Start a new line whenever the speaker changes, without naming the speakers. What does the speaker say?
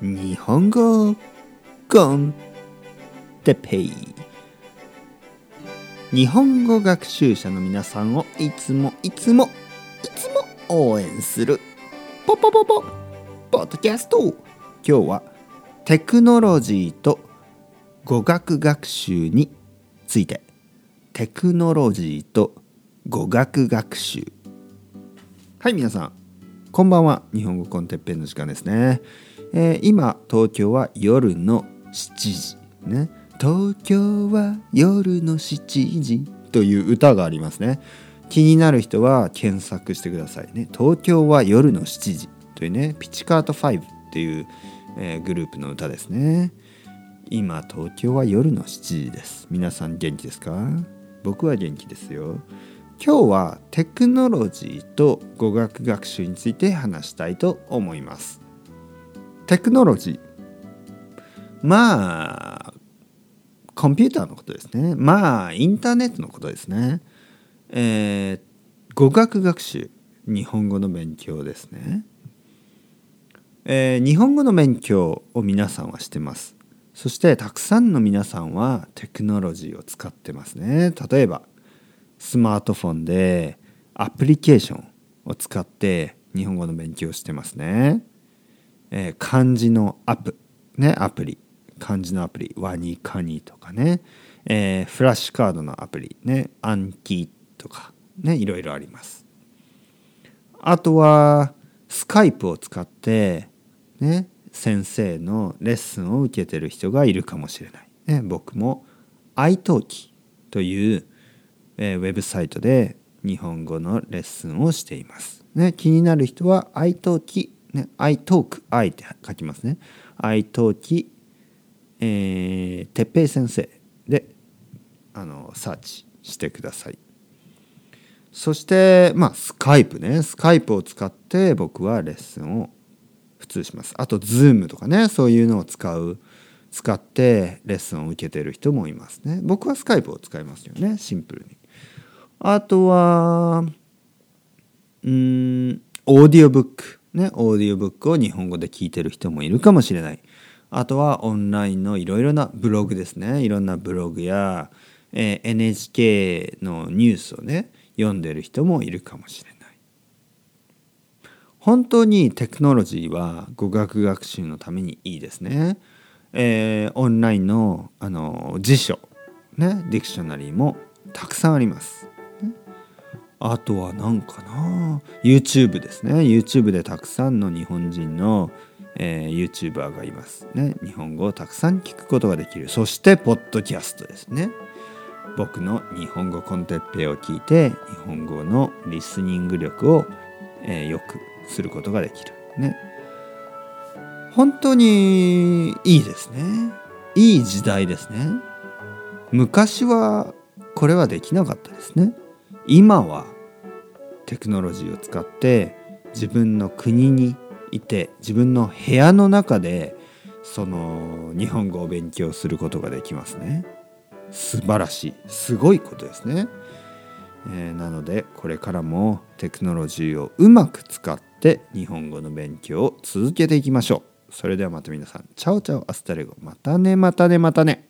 日本語コンテペイ。日本語学習者の皆さんをいつもいつもいつも応援する。ポポポポ。ポッドキャスト。今日はテクノロジーと語学学習について。テクノロジーと語学学習。はい皆さん。こんばんは。日本語コンテッペンの時間ですね、えー、今東京は夜の7時ね。東京は夜の7時という歌がありますね。気になる人は検索してくださいね。東京は夜の7時というねピチカート5っていう、えー、グループの歌ですね。今東京は夜の7時です。皆さん元気ですか？僕は元気ですよ。今日はテクノロジーと語学学習について話したいと思います。テクノロジー。まあコンピューターのことですね。まあインターネットのことですね。えー、語学学習日本語の勉強ですね、えー、日本語の勉強を皆さんはしてます。そしてたくさんの皆さんはテクノロジーを使ってますね。例えばスマートフォンでアプリケーションを使って日本語の勉強してますね。えー、漢字のアプ、ね、アプリ。漢字のアプリ。ワニカニとかね。えー、フラッシュカードのアプリ。ね。暗記とか。ね。いろいろあります。あとは、スカイプを使って、ね。先生のレッスンを受けてる人がいるかもしれない。ね、僕も iTalki というえ、ウェブサイトで日本語のレッスンをしています。ね、気になる人は iTalk、ね、iTalk、i って書きますね。iTalk、えー、てっぺい先生であのサーチしてください。そしてまあスカイプねスカイプを使って僕はレッスンを普通します。あと Zoom とかねそういうのを使う使ってレッスンを受けてる人もいますね。僕はスカイプを使いますよねシンプルに。あとは、うん、オーディオブック。ね、オーディオブックを日本語で聞いてる人もいるかもしれない。あとはオンラインのいろいろなブログですね。いろんなブログや、えー、NHK のニュースをね、読んでる人もいるかもしれない。本当にテクノロジーは語学学習のためにいいですね。えー、オンラインのあの辞書、ね、ディクショナリーもたくさんあります。あとは何かな？YouTube ですね。YouTube でたくさんの日本人の、えー、YouTuber がいますね。日本語をたくさん聞くことができる。そしてポッドキャストですね。僕の日本語コンテッペを聞いて日本語のリスニング力を、えー、よくすることができる。ね。本当にいいですね。いい時代ですね。昔はこれはできなかったですね。今はテクノロジーを使って自分の国にいて自分の部屋の中でその日本語を勉強することができますね。素晴らしい。すごいことですね、えー、なのでこれからもテクノロジーをうまく使って日本語の勉強を続けていきましょう。それではまた皆さん。 Ciao ciao。 Hasta luego。またねまたねまたね。